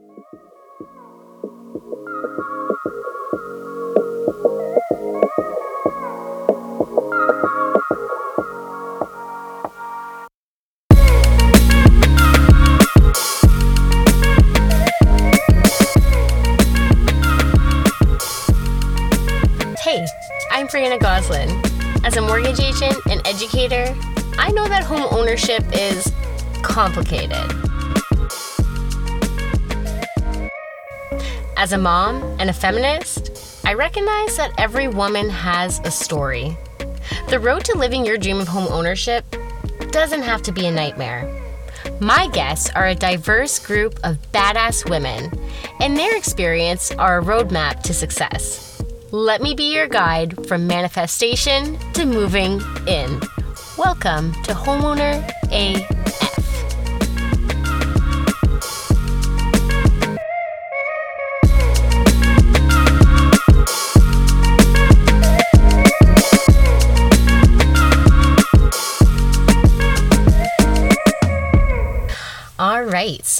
Hey, I'm Brianna Goslin. As a mortgage agent and educator, I know that home ownership is complicated. As a mom and a feminist, I recognize that every woman has a story. The road to living your dream of home ownership doesn't have to be a nightmare. My guests are a diverse group of badass women, and their experience are a roadmap to success. Let me be your guide from manifestation to moving in. Welcome to Homeowner AF.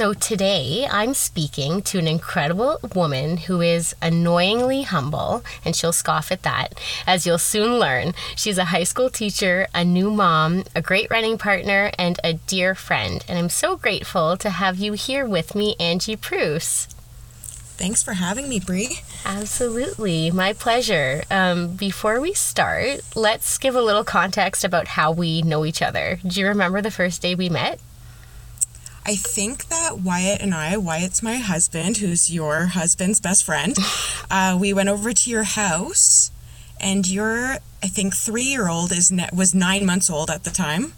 So today I'm speaking to an incredible woman who is annoyingly humble, and she'll scoff at that, as you'll soon learn. She's a high school teacher, a new mom, a great running partner, and a dear friend. And I'm so grateful to have you here with me, Angie Pruce. Thanks for having me, Bree. Absolutely, my pleasure. Um, before we start, let's give a little context about how we know each other. Do you remember the first day we met? I think that Wyatt and I, Wyatt's my husband, who's your husband's best friend, uh, we went over to your house, and your, I think, three year old is ne- was nine months old at the time.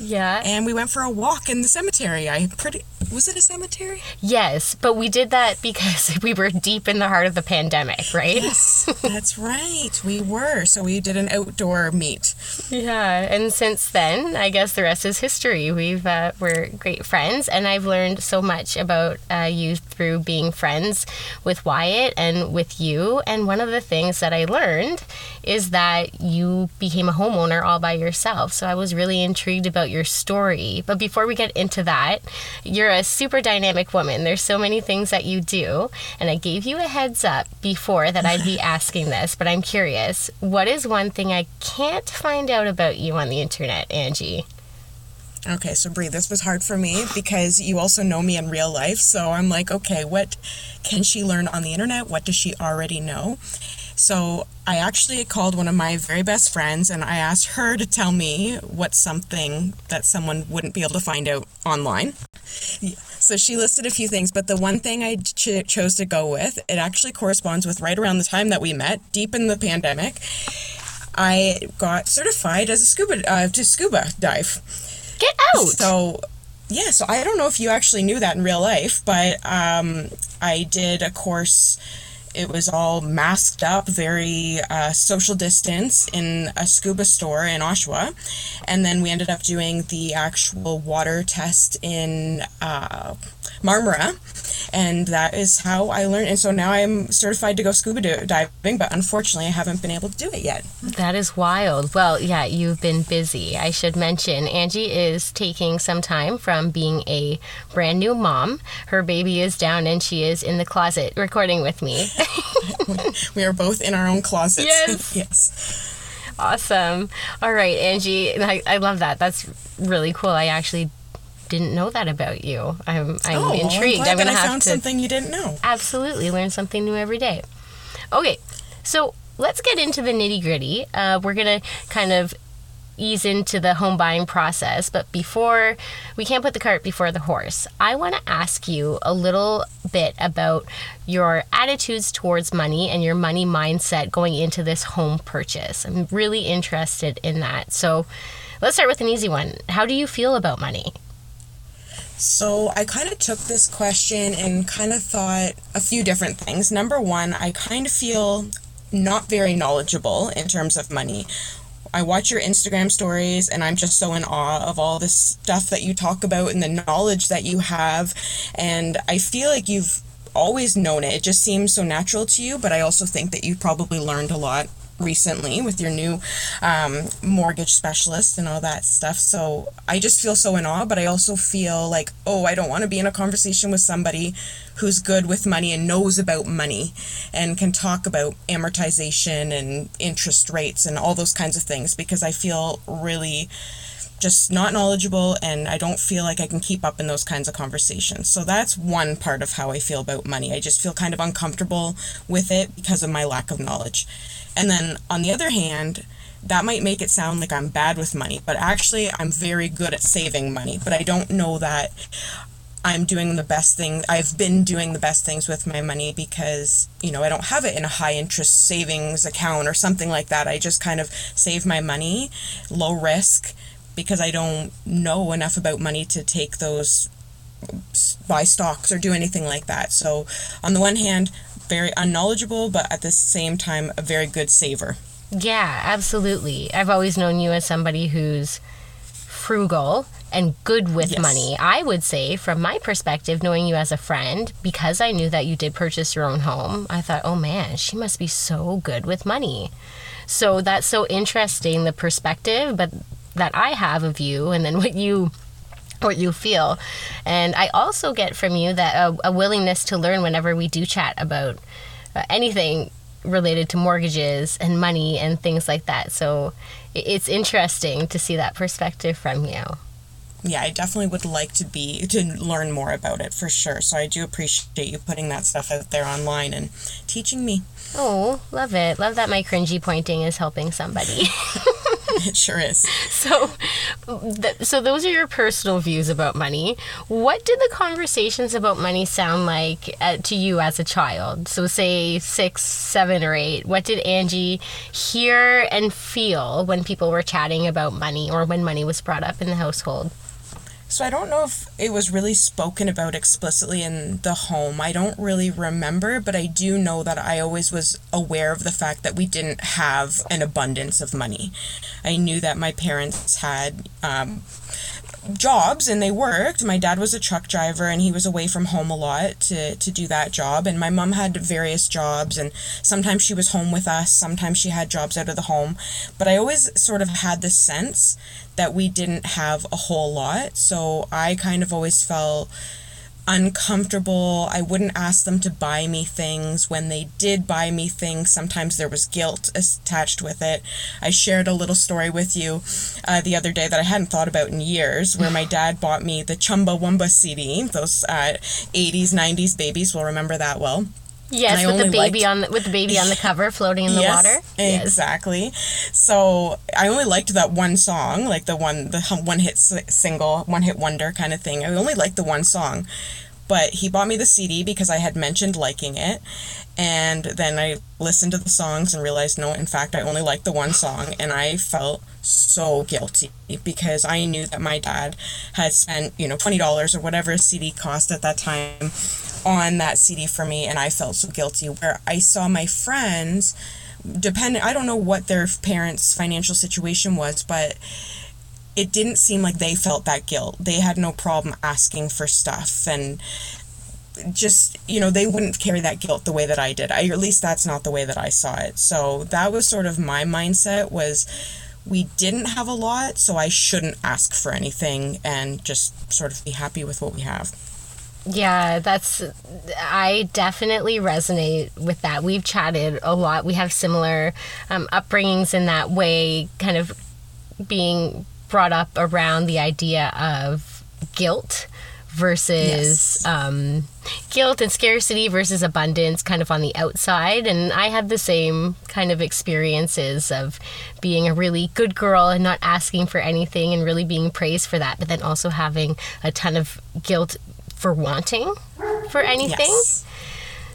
Yeah. And we went for a walk in the cemetery. I pretty was it a cemetery? Yes, but we did that because we were deep in the heart of the pandemic, right? Yes, that's right. We were. So we did an outdoor meet. Yeah, and since then, I guess the rest is history. We've uh, we're great friends, and I've learned so much about uh, you through being friends with Wyatt and with you. And one of the things that I learned is that you became a homeowner all by yourself. So I was really intrigued about your story. But before we get into that, you're a super dynamic woman. There's so many things that you do, and I gave you a heads up before that I'd be asking this, but I'm curious. What is one thing I can't find out about you on the internet, Angie? Okay, so Brie, this was hard for me because you also know me in real life. So I'm like, okay, what can she learn on the internet? What does she already know? So I actually called one of my very best friends and I asked her to tell me what's something that someone wouldn't be able to find out online. So she listed a few things, but the one thing I ch- chose to go with, it actually corresponds with right around the time that we met, deep in the pandemic. I got certified as a scuba uh, to scuba dive. Get out! So, yeah, so I don't know if you actually knew that in real life, but um, I did a course. It was all masked up, very uh, social distance in a scuba store in Oshawa. And then we ended up doing the actual water test in uh, Marmora. And that is how I learned. And so now I'm certified to go scuba diving, but unfortunately, I haven't been able to do it yet. That is wild. Well, yeah, you've been busy. I should mention Angie is taking some time from being a brand new mom. Her baby is down and she is in the closet recording with me. we are both in our own closets. Yes. yes. Awesome. All right, Angie. I, I love that. That's really cool. I actually didn't know that about you. I'm I'm oh, intrigued. I'm, I'm that I have found to something you didn't know. absolutely learn something new every day. Okay, so let's get into the nitty gritty. Uh, we're gonna kind of ease into the home buying process, but before we can't put the cart before the horse, I want to ask you a little bit about your attitudes towards money and your money mindset going into this home purchase. I'm really interested in that. So let's start with an easy one. How do you feel about money? So I kind of took this question and kind of thought a few different things. Number one, I kind of feel not very knowledgeable in terms of money. I watch your Instagram stories and I'm just so in awe of all this stuff that you talk about and the knowledge that you have. And I feel like you've always known it. It just seems so natural to you, but I also think that you probably learned a lot recently with your new um, mortgage specialist and all that stuff. So I just feel so in awe, but I also feel like, oh, I don't want to be in a conversation with somebody who's good with money and knows about money and can talk about amortization and interest rates and all those kinds of things because I feel really just not knowledgeable and I don't feel like I can keep up in those kinds of conversations. So that's one part of how I feel about money. I just feel kind of uncomfortable with it because of my lack of knowledge. And then on the other hand, that might make it sound like I'm bad with money, but actually I'm very good at saving money. But I don't know that I'm doing the best thing. I've been doing the best things with my money because, you know, I don't have it in a high interest savings account or something like that. I just kind of save my money, low risk, because I don't know enough about money to take those buy stocks or do anything like that. So, on the one hand, very unknowledgeable, but at the same time, a very good saver. Yeah, absolutely. I've always known you as somebody who's frugal and good with yes. money. I would say, from my perspective, knowing you as a friend, because I knew that you did purchase your own home, I thought, oh man, she must be so good with money. So that's so interesting, the perspective, but that I have of you, and then what you what you feel. And I also get from you that a, a willingness to learn whenever we do chat about uh, anything related to mortgages and money and things like that. So it's interesting to see that perspective from you. Yeah, I definitely would like to be to learn more about it for sure. So I do appreciate you putting that stuff out there online and teaching me. Oh, love it. Love that my cringy pointing is helping somebody. it sure is. So, th- so those are your personal views about money. What did the conversations about money sound like uh, to you as a child? So, say six, seven, or eight. What did Angie hear and feel when people were chatting about money or when money was brought up in the household? So I don't know if it was really spoken about explicitly in the home. I don't really remember, but I do know that I always was aware of the fact that we didn't have an abundance of money. I knew that my parents had um, jobs and they worked. My dad was a truck driver and he was away from home a lot to, to do that job. And my mom had various jobs and sometimes she was home with us, sometimes she had jobs out of the home. But I always sort of had this sense that we didn't have a whole lot. So I kind of always felt uncomfortable. I wouldn't ask them to buy me things. When they did buy me things, sometimes there was guilt attached with it. I shared a little story with you uh, the other day that I hadn't thought about in years, where my dad bought me the Chumbawamba CD. Those uh, 80s, 90s babies will remember that well. Yes, with the baby liked, on the, with the baby on the cover floating in the yes, water. Exactly. So I only liked that one song, like the one the one hit single, one hit wonder kind of thing. I only liked the one song. But he bought me the CD because I had mentioned liking it. And then I listened to the songs and realized, no, in fact, I only liked the one song. And I felt so guilty because I knew that my dad had spent, you know, $20 or whatever a CD cost at that time on that CD for me, and I felt so guilty. Where I saw my friends, dependent, I don't know what their parents' financial situation was, but it didn't seem like they felt that guilt. They had no problem asking for stuff and just you know they wouldn't carry that guilt the way that I did. I at least that's not the way that I saw it. So that was sort of my mindset was we didn't have a lot, so I shouldn't ask for anything and just sort of be happy with what we have. Yeah, that's I definitely resonate with that. We've chatted a lot. We have similar um, upbringings in that way, kind of being brought up around the idea of guilt versus yes. um, guilt and scarcity versus abundance kind of on the outside and i had the same kind of experiences of being a really good girl and not asking for anything and really being praised for that but then also having a ton of guilt for wanting for anything. Yes.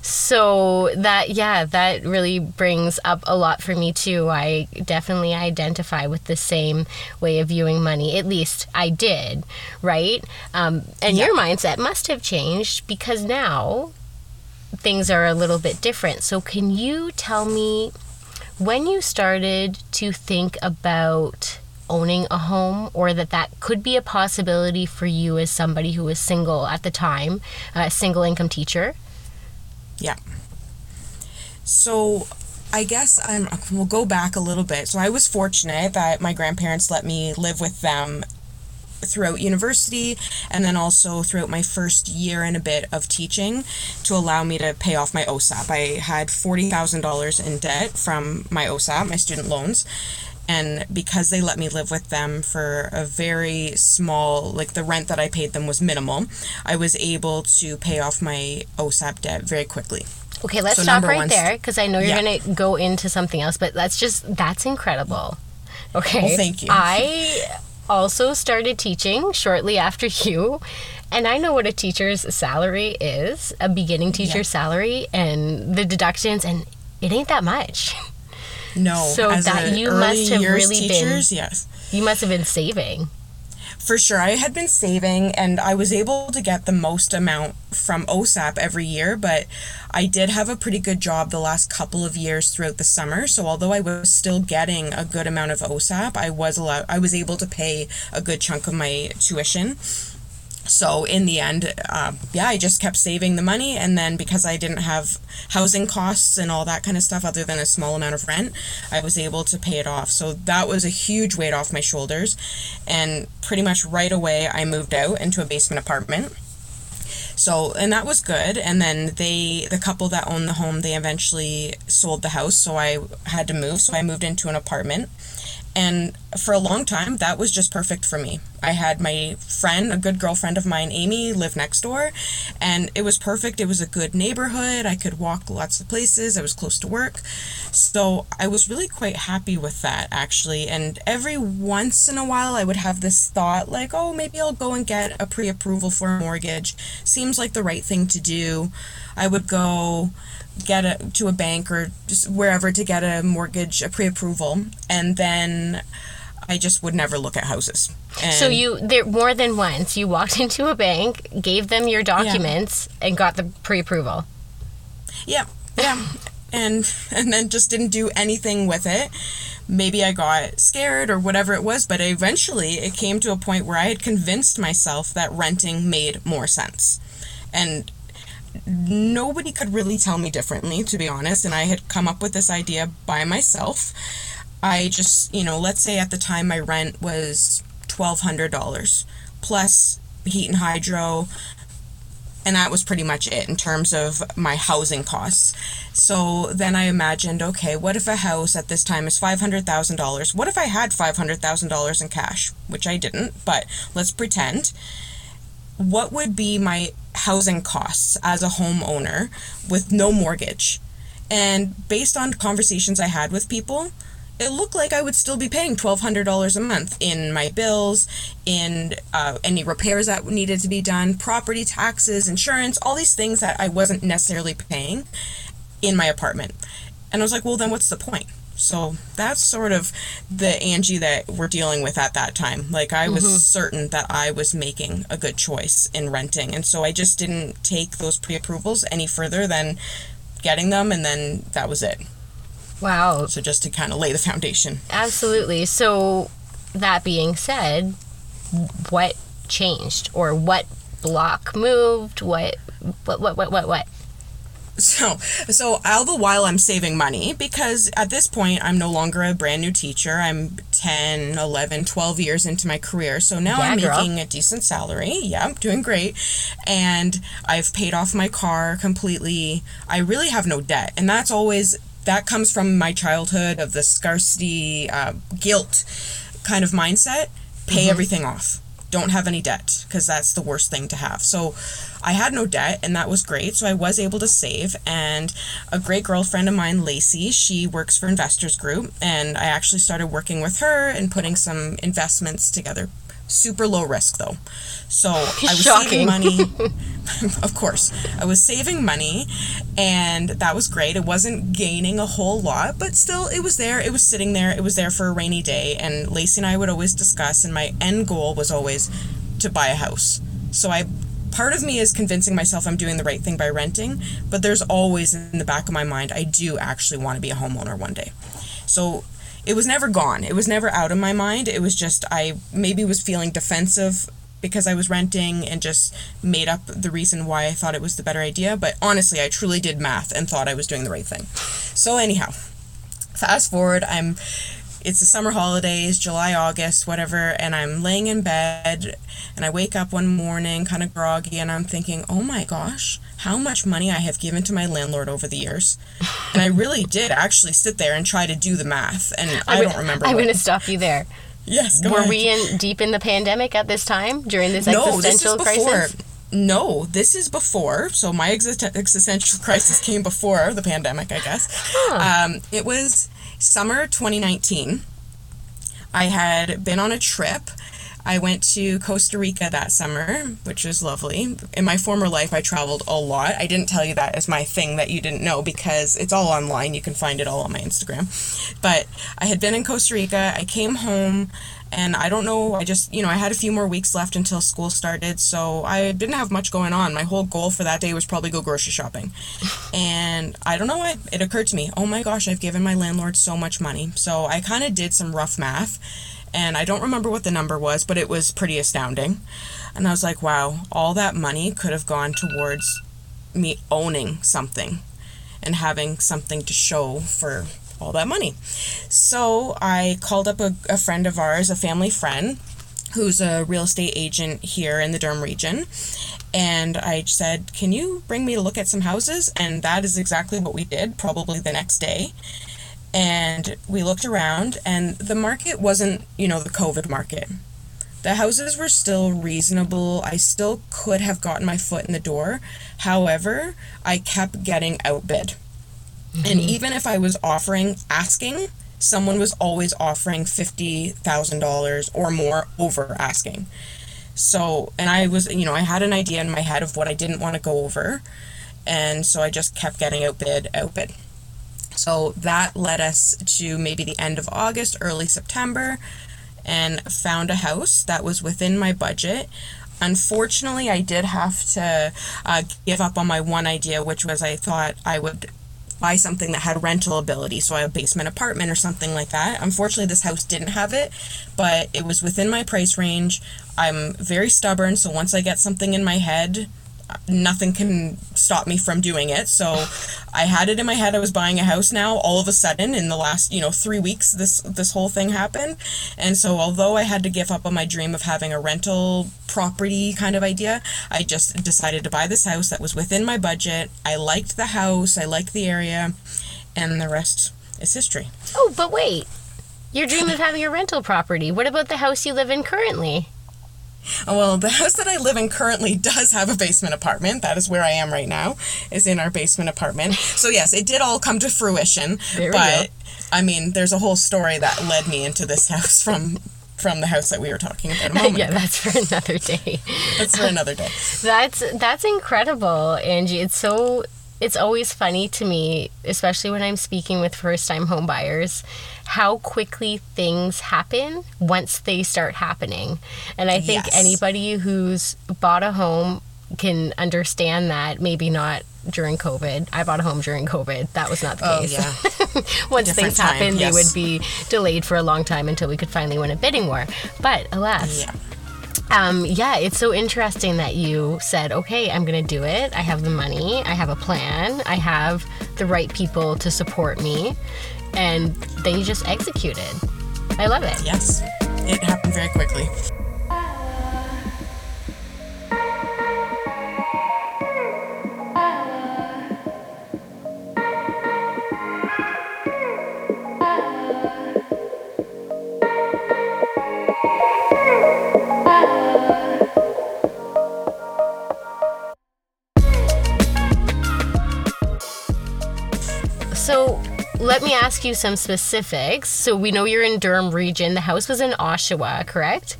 So that yeah, that really brings up a lot for me too. I definitely identify with the same way of viewing money. At least I did, right? Um, and yeah. your mindset must have changed because now things are a little bit different. So can you tell me when you started to think about owning a home or that that could be a possibility for you as somebody who was single at the time, a single income teacher? Yeah. So I guess I'm. We'll go back a little bit. So I was fortunate that my grandparents let me live with them throughout university and then also throughout my first year and a bit of teaching to allow me to pay off my OSAP. I had $40,000 in debt from my OSAP, my student loans. And because they let me live with them for a very small, like the rent that I paid them was minimal, I was able to pay off my OSAP debt very quickly. Okay, let's So stop right one- there because I know you're Yeah. going to go into something else, but that's just, that's incredible. Okay. Well, thank you. I also started teaching shortly after you, and I know what a teacher's salary is, a beginning teacher's salary, and the deductions, and it ain't that much. No, So as that you must have really been- yes. You must have been saving. For sure. I had been saving and I was able to get the most amount from OSAP every year, but I did have a pretty good job the last couple of years throughout the summer. So although I was still getting a good amount of OSAP, I was allowed I was able to pay a good chunk of my tuition. So in the end, uh, yeah, I just kept saving the money, and then because I didn't have housing costs and all that kind of stuff, other than a small amount of rent, I was able to pay it off. So that was a huge weight off my shoulders, and pretty much right away, I moved out into a basement apartment. So and that was good. And then they, the couple that owned the home, they eventually sold the house, so I had to move. So I moved into an apartment. And for a long time, that was just perfect for me. I had my friend, a good girlfriend of mine, Amy, live next door, and it was perfect. It was a good neighborhood. I could walk lots of places. I was close to work. So I was really quite happy with that, actually. And every once in a while, I would have this thought like, oh, maybe I'll go and get a pre approval for a mortgage. Seems like the right thing to do. I would go get a to a bank or just wherever to get a mortgage a pre-approval and then I just would never look at houses. And So you there more than once you walked into a bank, gave them your documents, and got the pre-approval. Yeah, yeah. And and then just didn't do anything with it. Maybe I got scared or whatever it was, but eventually it came to a point where I had convinced myself that renting made more sense. And nobody could really tell me differently, to be honest, and I had come up with this idea by myself. I just, you know, let's say at the time my rent was $1200 plus heat and hydro, and that was pretty much it in terms of my housing costs. So then I imagined, okay, what if a house at this time is $500,000? What if I had $500,000 in cash? Which I didn't, but let's pretend. What would be my housing costs as a homeowner with no mortgage? And based on conversations I had with people, it looked like I would still be paying $1,200 a month in my bills, in uh, any repairs that needed to be done, property taxes, insurance, all these things that I wasn't necessarily paying in my apartment. And I was like, well, then what's the point? So that's sort of the Angie that we're dealing with at that time. Like, I was certain that I was making a good choice in renting. And so I just didn't take those pre approvals any further than getting them, and then that was it. Wow, So just to kind of lay the foundation. absolutely. So that being said, what changed or what block moved? What what what what what what? So, so all the while I'm saving money because at this point I'm no longer a brand new teacher. I'm 10, 11, 12 years into my career. So now Yeah, I'm girl. making a decent salary. Yeah, I'm doing great. And I've paid off my car completely. I really have no debt. And that's always that comes from my childhood of the scarcity uh, guilt kind of mindset. Pay everything off. Don't have any debt because that's the worst thing to have. So I had no debt and that was great. So I was able to save. And a great girlfriend of mine, Lacey, she works for Investors Group. And I actually started working with her and putting some investments together. Super low risk though. So I was Shocking. saving money. of course. I was saving money and that was great. It wasn't gaining a whole lot, but still it was there. It was sitting there. It was there for a rainy day. And Lacey and I would always discuss, and my end goal was always to buy a house. So I part of me is convincing myself I'm doing the right thing by renting, but there's always in the back of my mind I do actually want to be a homeowner one day. So it was never gone. It was never out of my mind. It was just I maybe was feeling defensive because I was renting and just made up the reason why I thought it was the better idea. But honestly, I truly did math and thought I was doing the right thing. So anyhow, fast forward, I'm it's the summer holidays, July, August, whatever, and I'm laying in bed and I wake up one morning kind of groggy and I'm thinking, oh my gosh, how much money I have given to my landlord over the years. and I really did actually sit there and try to do the math, and I, I don't remember. I'm going to stop you there. Yes, Were ahead. we in deep in the pandemic at this time during this no, existential this is crisis? No, this is before. So my existential crisis came before the pandemic, I guess. Huh. Um, it was summer 2019. I had been on a trip. I went to Costa Rica that summer, which was lovely. In my former life, I traveled a lot. I didn't tell you that as my thing that you didn't know because it's all online. You can find it all on my Instagram. But I had been in Costa Rica. I came home and I don't know, I just, you know, I had a few more weeks left until school started, so I didn't have much going on. My whole goal for that day was probably go grocery shopping. and I don't know why, it occurred to me, oh my gosh, I've given my landlord so much money. So I kind of did some rough math, and I don't remember what the number was, but it was pretty astounding. And I was like, wow, all that money could have gone towards me owning something and having something to show for all that money. So I called up a, a friend of ours, a family friend, who's a real estate agent here in the Durham region. And I said, Can you bring me to look at some houses? And that is exactly what we did, probably the next day. And we looked around, and the market wasn't, you know, the COVID market. The houses were still reasonable. I still could have gotten my foot in the door. However, I kept getting outbid. Mm-hmm. And even if I was offering, asking, someone was always offering $50,000 or more over asking. So, and I was, you know, I had an idea in my head of what I didn't want to go over. And so I just kept getting outbid, outbid. So that led us to maybe the end of August, early September, and found a house that was within my budget. Unfortunately, I did have to uh, give up on my one idea, which was I thought I would buy something that had rental ability, so a basement apartment or something like that. Unfortunately, this house didn't have it, but it was within my price range. I'm very stubborn, so once I get something in my head, nothing can stop me from doing it. So I had it in my head I was buying a house now. All of a sudden in the last, you know, 3 weeks this this whole thing happened. And so although I had to give up on my dream of having a rental property kind of idea, I just decided to buy this house that was within my budget. I liked the house, I liked the area, and the rest is history. Oh, but wait. Your dream of having a rental property. What about the house you live in currently? Uh, well, the house that I live in currently does have a basement apartment. That is where I am right now, is in our basement apartment. So yes, it did all come to fruition. But I mean, there's a whole story that led me into this house from from the house that we were talking about a moment yeah, that's for another day. that's for another day. that's that's incredible, Angie. It's so it's always funny to me, especially when I'm speaking with first time home buyers, how quickly things happen once they start happening. And I think yes. anybody who's bought a home can understand that maybe not during COVID. I bought a home during COVID. That was not the oh, case. Yeah. Once things happened, yes. they would be delayed for a long time until we could finally win a bidding war. But alas, yeah. Um, yeah, it's so interesting that you said, okay, I'm going to do it. I have the money, I have a plan, I have the right people to support me, and they just executed. I love it. Yes, it happened very quickly. Let me ask you some specifics. So we know you're in Durham region. The house was in Oshawa, correct?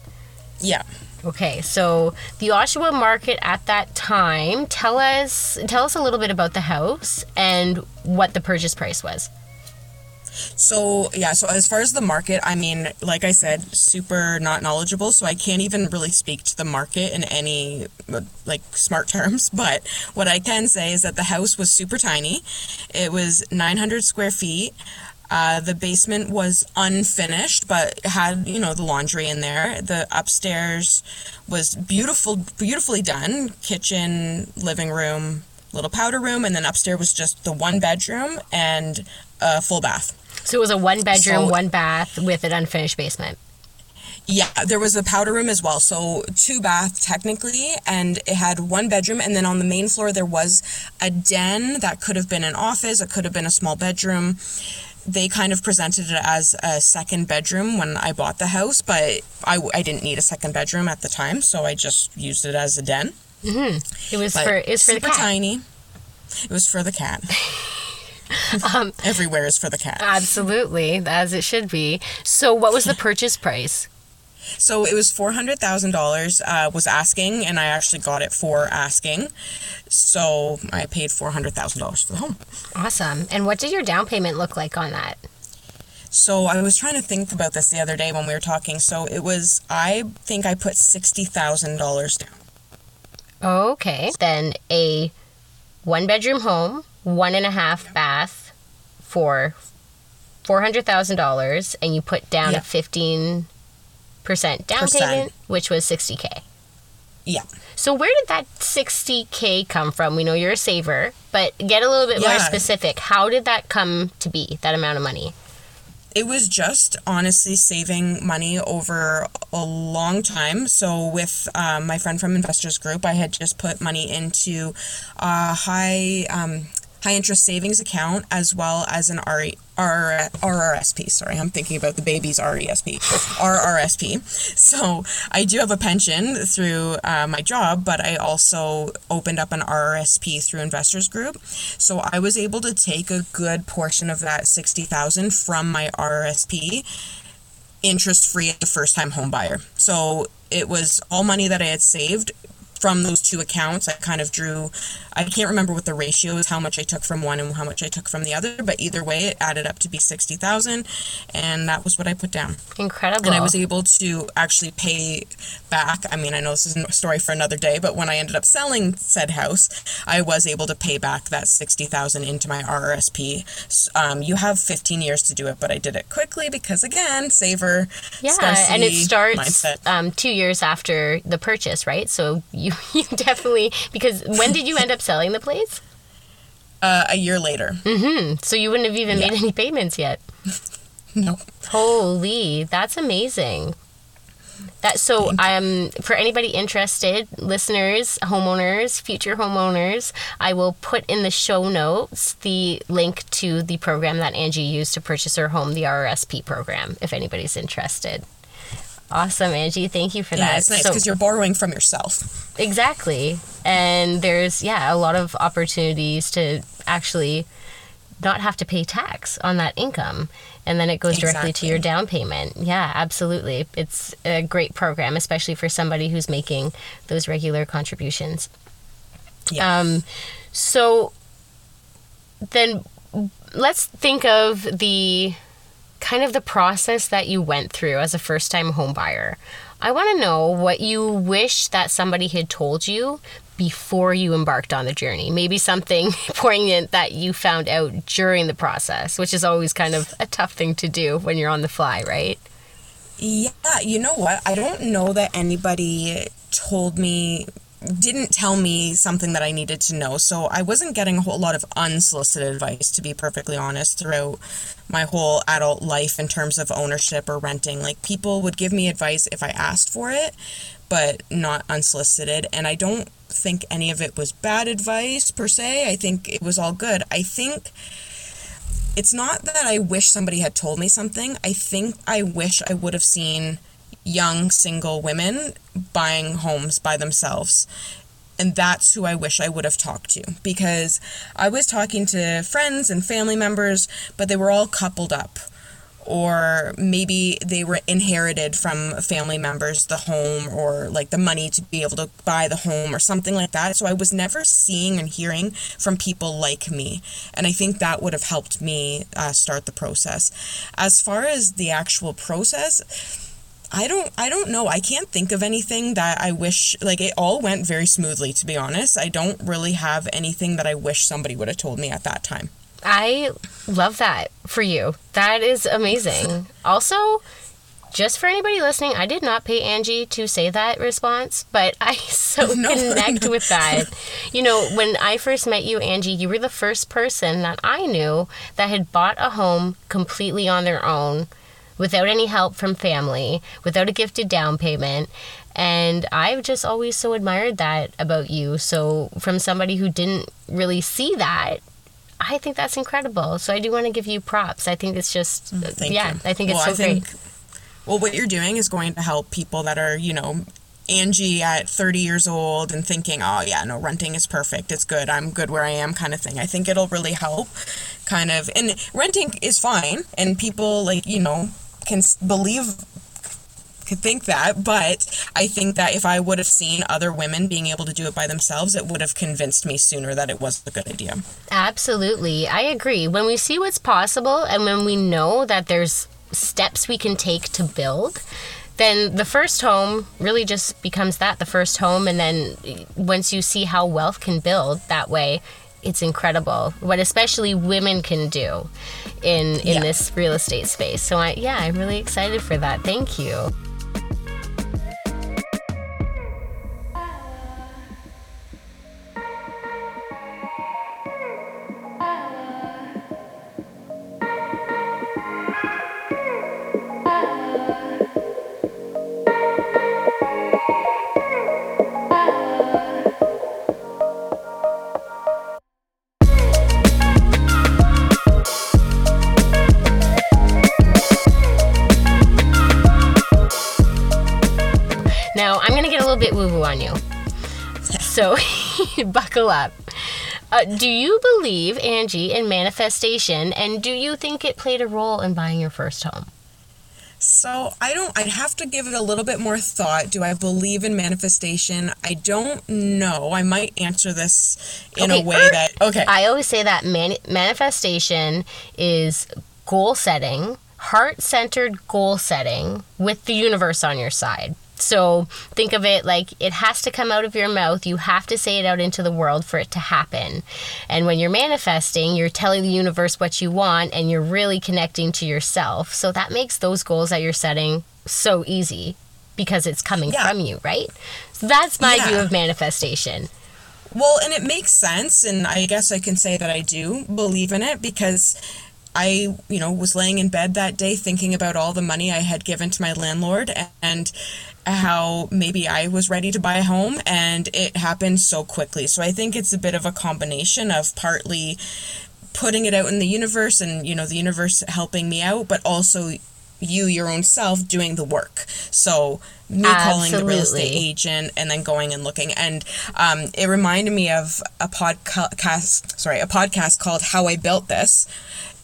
Yeah. Okay, so the Oshawa market at that time, tell us tell us a little bit about the house and what the purchase price was. So, yeah, so as far as the market, I mean, like I said, super not knowledgeable, so I can't even really speak to the market in any like smart terms, but what I can say is that the house was super tiny. It was 900 square feet. Uh, the basement was unfinished, but had you know the laundry in there. The upstairs was beautiful, beautifully done. Kitchen, living room, little powder room, and then upstairs was just the one bedroom and a full bath. So it was a one bedroom, So- one bath with an unfinished basement. Yeah, there was a powder room as well. So two bath technically, and it had one bedroom. And then on the main floor, there was a den that could have been an office, it could have been a small bedroom. They kind of presented it as a second bedroom when I bought the house, but I, I didn't need a second bedroom at the time, so I just used it as a den. Mm-hmm. It was But for it was for the cat. tiny. It was for the cat. Um, Everywhere is for the cat. Absolutely, as it should be. So what was the purchase price? So it was four hundred thousand dollars. Uh, was asking, and I actually got it for asking. So I paid four hundred thousand dollars for the home. Awesome. And what did your down payment look like on that? So I was trying to think about this the other day when we were talking. So it was, I think I put sixty thousand dollars down. Okay. Then a one bedroom home, one and a half bath for four hundred thousand dollars, and you put down Yeah. a fifteen percent down Percent. payment, which was sixty k. Yeah. So where did that sixty k come from? We know you're a saver, but get a little bit more specific. How did that come to be? That amount of money? It was just honestly saving money over a long time. So, with um, my friend from Investors Group, I had just put money into a high um, high interest savings account as well as an RE, R, RRSP. Sorry, I'm thinking about the baby's RESP, RRSP. So, I do have a pension through uh, my job, but I also opened up an RRSP through Investors Group. So, I was able to take a good portion of that 60,000 from my RRSP interest free at the first time home buyer. So it was all money that I had saved from those two accounts. I kind of drew, I can't remember what the ratio is, how much I took from one and how much I took from the other, but either way, it added up to be 60,000 and that was what I put down. Incredible. And I was able to actually pay back. I mean, I know this is a story for another day, but when I ended up selling said house, I was able to pay back that 60,000 into my RRSP. Um, you have 15 years to do it, but I did it quickly because again, saver, Yeah, and it starts um, two years after the purchase, right? So you, you definitely because when did you end up selling the place? Uh, a year later. So you wouldn't have even Yeah. made any payments yet. No. Holy, that's amazing. That so um for anybody interested, listeners, homeowners, future homeowners, I will put in the show notes the link to the program that Angie used to purchase her home, the RRSP program, if anybody's interested. Awesome, Angie. Thank you for Yeah, that. it's nice So- because you're borrowing from yourself. Exactly. And there's, yeah, a lot of opportunities to actually not have to pay tax on that income. And then it goes directly to your down payment. Yeah, absolutely. It's a great program, especially for somebody who's making those regular contributions. Yeah. Um, so then let's think of the kind of the process that you went through as a first time homebuyer. I want to know what you wish that somebody had told you before you embarked on the journey. Maybe something poignant that you found out during the process, which is always kind of a tough thing to do when you're on the fly, right? Yeah, you know what? I don't know that anybody told me, didn't tell me something that I needed to know. So I wasn't getting a whole lot of unsolicited advice, to be perfectly honest, throughout my whole adult life in terms of ownership or renting. Like people would give me advice if I asked for it, but not unsolicited. And I don't think any of it was bad advice per se. I think it was all good. I think it's not that I wish somebody had told me something. I think I wish I would have seen young single women buying homes by themselves. And that's who I wish I would have talked to because I was talking to friends and family members, but they were all coupled up. Or maybe they were inherited from family members the home or like the money to be able to buy the home or something like that. So I was never seeing and hearing from people like me. And I think that would have helped me uh, start the process. As far as the actual process, I don't I don't know. I can't think of anything that I wish like it all went very smoothly to be honest. I don't really have anything that I wish somebody would have told me at that time. I love that for you. That is amazing. Also, just for anybody listening, I did not pay Angie to say that response, but I so No, connect no. with that. You know, when I first met you, Angie, you were the first person that I knew that had bought a home completely on their own without any help from family, without a gifted down payment. And I've just always so admired that about you. So, from somebody who didn't really see that, I think that's incredible. So, I do want to give you props. I think it's just, mm, Thank yeah, you. I think it's well, so I great. think, Well, what you're doing is going to help people that are, you know, Angie at 30 years old and thinking, oh, yeah, no, renting is perfect. It's good. I'm good where I am, kind of thing. I think it'll really help, kind of. And renting is fine, and people, like, you know, can believe could think that, but I think that if I would have seen other women being able to do it by themselves, it would have convinced me sooner that it was a good idea. Absolutely. I agree. When we see what's possible and when we know that there's steps we can take to build, then the first home really just becomes that the first home. And then once you see how wealth can build that way, it's incredible what especially women can do in in Yeah. this real estate space. So I yeah, I'm really excited for that. Thank you. So, buckle up. Uh, do you believe, Angie, in manifestation, and do you think it played a role in buying your first home? So I don't. I'd have to give it a little bit more thought. Do I believe in manifestation? I don't know. I might answer this in Okay, a way er, that okay. I always say that mani- manifestation is goal setting, heart centered goal setting with the universe on your side. So think of it like it has to come out of your mouth. You have to say it out into the world for it to happen. And when you're manifesting, you're telling the universe what you want and you're really connecting to yourself. So that makes those goals that you're setting so easy because it's coming Yeah. from you, right? So that's my view of manifestation. Well, and it makes sense, and I guess I can say that I do believe in it because I, you know, was laying in bed that day thinking about all the money I had given to my landlord and how maybe I was ready to buy a home and it happened so quickly. So I think it's a bit of a combination of partly putting it out in the universe and, you know, the universe helping me out, but also you your own self doing the work. So me calling the real estate agent and then going and looking and um, it reminded me of a podcast sorry a podcast called how i built this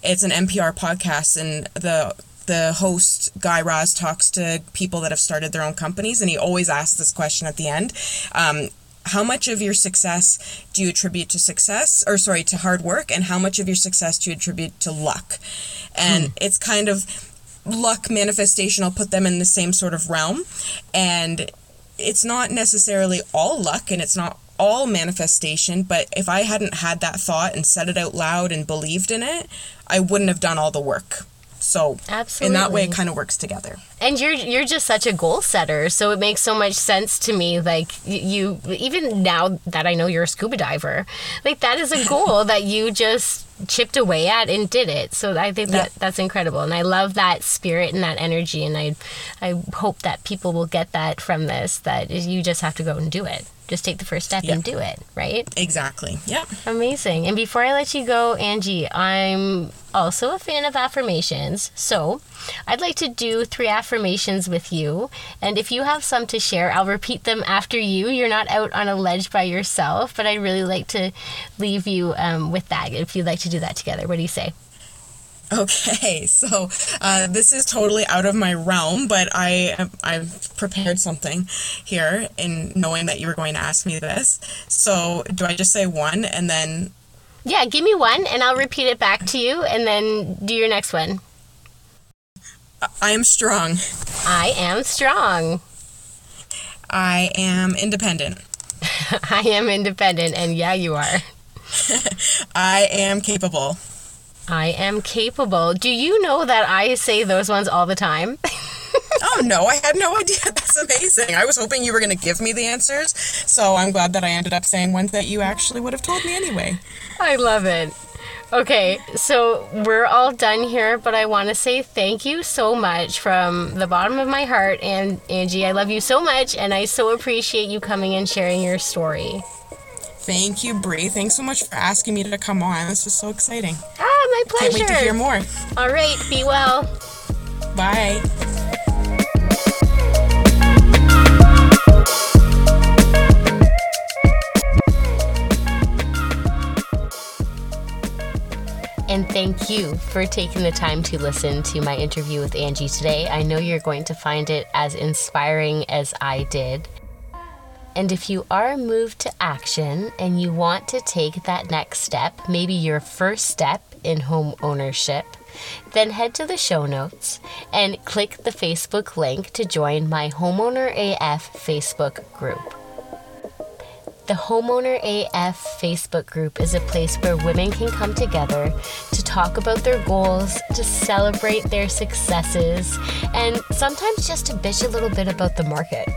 it's an npr podcast and the the host guy raz talks to people that have started their own companies and he always asks this question at the end. Um, how much of your success do you attribute to success or sorry to hard work and how much of your success do you attribute to luck? And it's kind of luck manifestation i'll put them in the same sort of realm and it's not necessarily all luck and it's not all manifestation but if i hadn't had that thought and said it out loud and believed in it i wouldn't have done all the work. So in that way it kind of works together. And you're you're just such a goal setter so it makes so much sense to me like you even now that i know you're a scuba diver like that is a goal that you just chipped away at and did it. So i think that Yeah. that's incredible and i love that spirit and that energy and i i hope that people will get that from this that you just have to go and do it just take the first step Yeah. and do it right exactly Yep. Amazing. And before I let you go, Angie, I'm also a fan of affirmations. So I'd like to do three affirmations with you. And if you have some to share, I'll repeat them after you. You're not out on a ledge by yourself, but I'd really like to leave you um, with that if you'd like to do that together. What do you say? Okay, so uh, this is totally out of my realm, but I I've prepared something here in knowing that you were going to ask me this. So do I just say one and then Yeah, give me one and I'll repeat it back to you and then do your next one. I am strong, I am strong. I am independent, I am independent. And yeah, you are. I am capable, I am capable. Do you know that I say those ones all the time? oh no, I had no idea. That's amazing. I was hoping you were going to give me the answers. So I'm glad that I ended up saying ones that you actually would have told me anyway. I love it. Okay, so we're all done here, but I want to say thank you so much from the bottom of my heart. And Angie, I love you so much, and I so appreciate you coming and sharing your story. Thank you, Brie. Thanks so much for asking me to come on. This is so exciting. Ah, my pleasure. Can't wait to hear more. All right, be well. Bye. And thank you for taking the time to listen to my interview with Angie today. I know you're going to find it as inspiring as I did. And if you are moved to action and you want to take that next step, maybe your first step in home ownership, then head to the show notes and click the Facebook link to join my Homeowner AF Facebook group. The Homeowner AF Facebook group is a place where women can come together to talk about their goals, to celebrate their successes, and sometimes just to bitch a little bit about the market.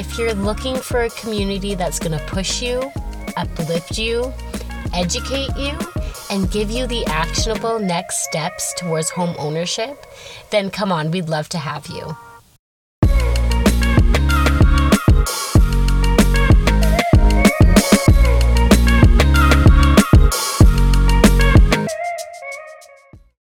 If you're looking for a community that's going to push you, uplift you, educate you, and give you the actionable next steps towards home ownership, then come on, we'd love to have you.